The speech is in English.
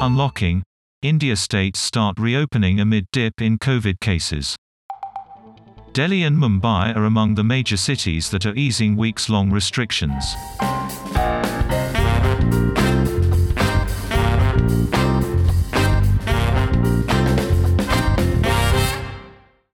Unlocking India states start reopening amid dip in COVID cases. Delhi and Mumbai are among the major cities that are easing weeks long restrictions.